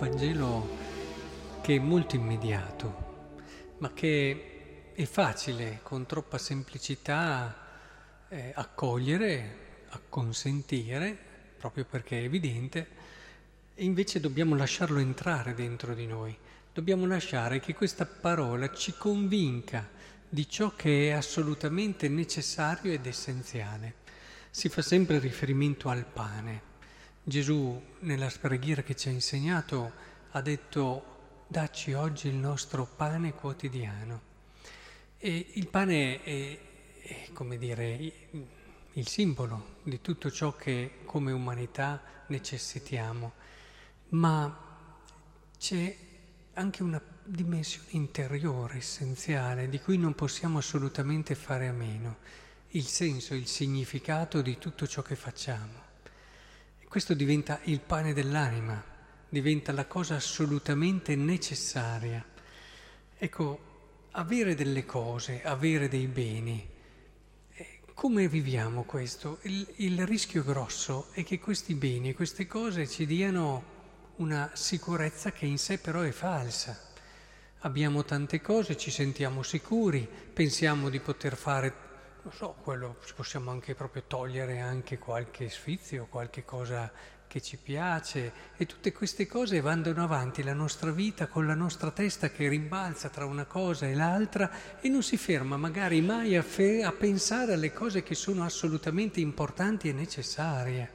Vangelo che è molto immediato, ma che è facile con troppa semplicità eh, accogliere, acconsentire, proprio perché è evidente, e invece dobbiamo lasciarlo entrare dentro di noi, dobbiamo lasciare che questa parola ci convinca di ciò che è assolutamente necessario ed essenziale. Si fa sempre riferimento al pane. Gesù nella preghiera che ci ha insegnato ha detto dacci oggi il nostro pane quotidiano. E il pane è, è come dire, il simbolo di tutto ciò che come umanità necessitiamo, ma c'è anche una dimensione interiore essenziale di cui non possiamo assolutamente fare a meno, il senso, il significato di tutto ciò che facciamo. Questo diventa il pane dell'anima, diventa la cosa assolutamente necessaria. Ecco, avere delle cose, avere dei beni, eh, come viviamo questo? Il, il rischio grosso è che questi beni, queste cose ci diano una sicurezza che in sé però è falsa. Abbiamo tante cose, ci sentiamo sicuri, pensiamo di poter fare, non so, quello ci possiamo anche proprio togliere anche qualche sfizio, qualche cosa che ci piace e tutte queste cose vanno avanti la nostra vita con la nostra testa che rimbalza tra una cosa e l'altra e non si ferma magari mai a, fe- a pensare alle cose che sono assolutamente importanti e necessarie.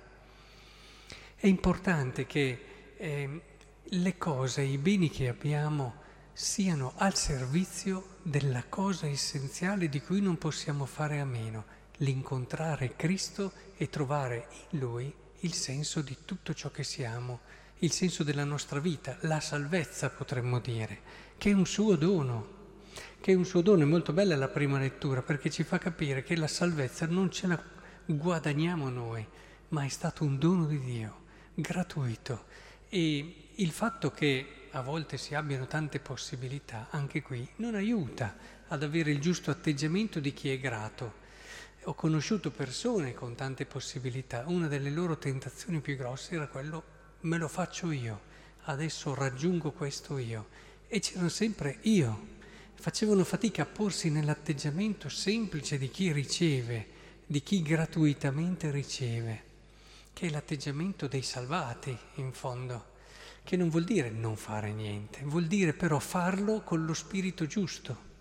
È importante che eh, le cose, i beni che abbiamo siano al servizio della cosa essenziale di cui non possiamo fare a meno, l'incontrare Cristo e trovare in Lui il senso di tutto ciò che siamo, il senso della nostra vita, la salvezza potremmo dire, che è un suo dono, che è un suo dono. È molto bella la prima lettura perché ci fa capire che la salvezza non ce la guadagniamo noi, ma è stato un dono di Dio, gratuito. E il fatto che a volte si abbiano tante possibilità, anche qui, non aiuta ad avere il giusto atteggiamento di chi è grato. Ho conosciuto persone con tante possibilità, una delle loro tentazioni più grosse era quello me lo faccio io, adesso raggiungo questo io. E c'erano sempre io. Facevano fatica a porsi nell'atteggiamento semplice di chi riceve, di chi gratuitamente riceve che è l'atteggiamento dei salvati, in fondo, che non vuol dire non fare niente, vuol dire però farlo con lo spirito giusto.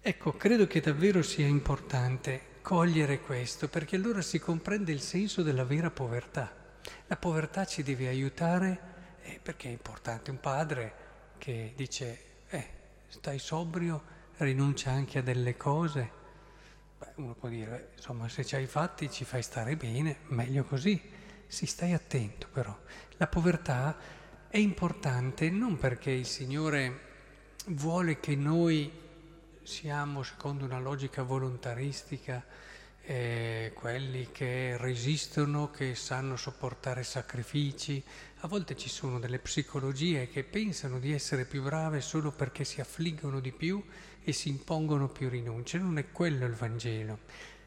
Ecco, credo che davvero sia importante cogliere questo, perché allora si comprende il senso della vera povertà. La povertà ci deve aiutare eh, perché è importante un padre che dice, eh, stai sobrio, rinuncia anche a delle cose Beh, uno può dire, insomma, se ci hai fatti ci fai stare bene, meglio così. Si stai attento però. La povertà è importante non perché il Signore vuole che noi siamo, secondo una logica volontaristica, eh, quelli che resistono, che sanno sopportare sacrifici. A volte ci sono delle psicologie che pensano di essere più brave solo perché si affliggono di più e si impongono più rinunce. Non è quello il Vangelo.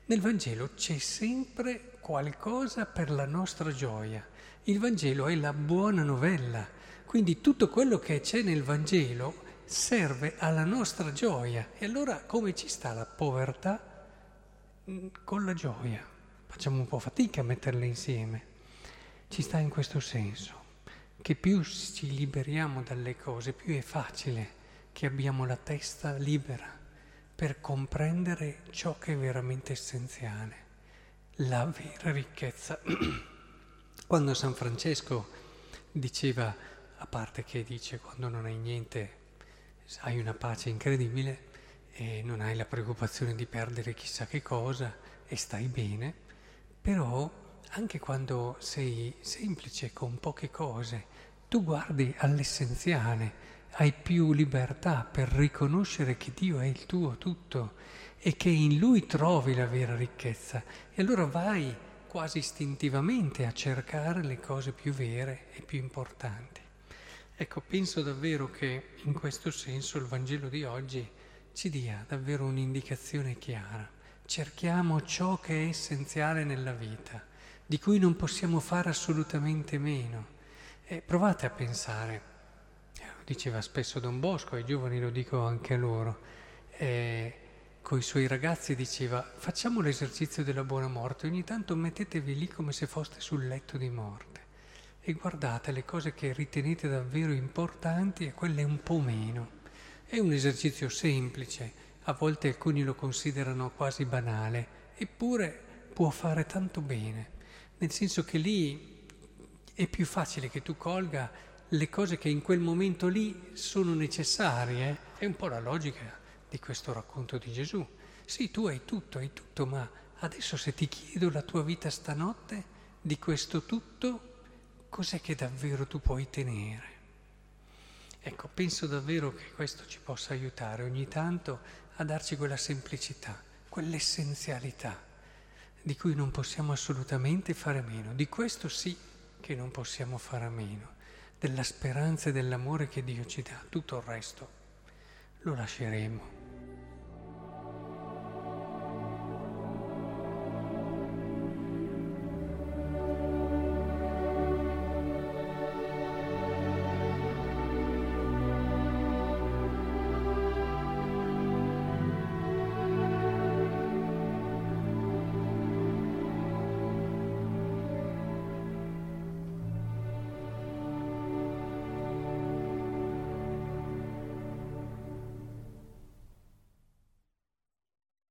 Nel Vangelo c'è sempre qualcosa per la nostra gioia. Il Vangelo è la buona novella, quindi tutto quello che c'è nel Vangelo serve alla nostra gioia. E allora come ci sta la povertà mm, con la gioia? Facciamo un po' fatica a metterle insieme. Ci sta in questo senso, che più ci liberiamo dalle cose, più è facile che abbiamo la testa libera per comprendere ciò che è veramente essenziale, la vera ricchezza. Quando San Francesco diceva, a parte che dice quando non hai niente hai una pace incredibile e non hai la preoccupazione di perdere chissà che cosa e stai bene, però anche quando sei semplice con poche cose, tu guardi all'essenziale, hai più libertà per riconoscere che Dio è il tuo tutto e che in Lui trovi la vera ricchezza. E allora vai quasi istintivamente a cercare le cose più vere e più importanti. Ecco, penso davvero che in questo senso il Vangelo di oggi ci dia davvero un'indicazione chiara. Cerchiamo ciò che è essenziale nella vita, di cui non possiamo fare assolutamente meno. E provate a pensare diceva spesso Don Bosco, ai giovani lo dico anche a loro, eh, con i suoi ragazzi diceva facciamo l'esercizio della buona morte, ogni tanto mettetevi lì come se foste sul letto di morte e guardate le cose che ritenete davvero importanti e quelle un po' meno. È un esercizio semplice, a volte alcuni lo considerano quasi banale, eppure può fare tanto bene, nel senso che lì è più facile che tu colga le cose che in quel momento lì sono necessarie. È un po' la logica di questo racconto di Gesù. Sì, tu hai tutto, hai tutto, ma adesso se ti chiedo la tua vita stanotte, di questo tutto, cos'è che davvero tu puoi tenere? Ecco, penso davvero che questo ci possa aiutare ogni tanto a darci quella semplicità, quell'essenzialità di cui non possiamo assolutamente fare meno. Di questo sì che non possiamo fare a meno, della speranza e dell'amore che Dio ci dà. Tutto il resto lo lasceremo.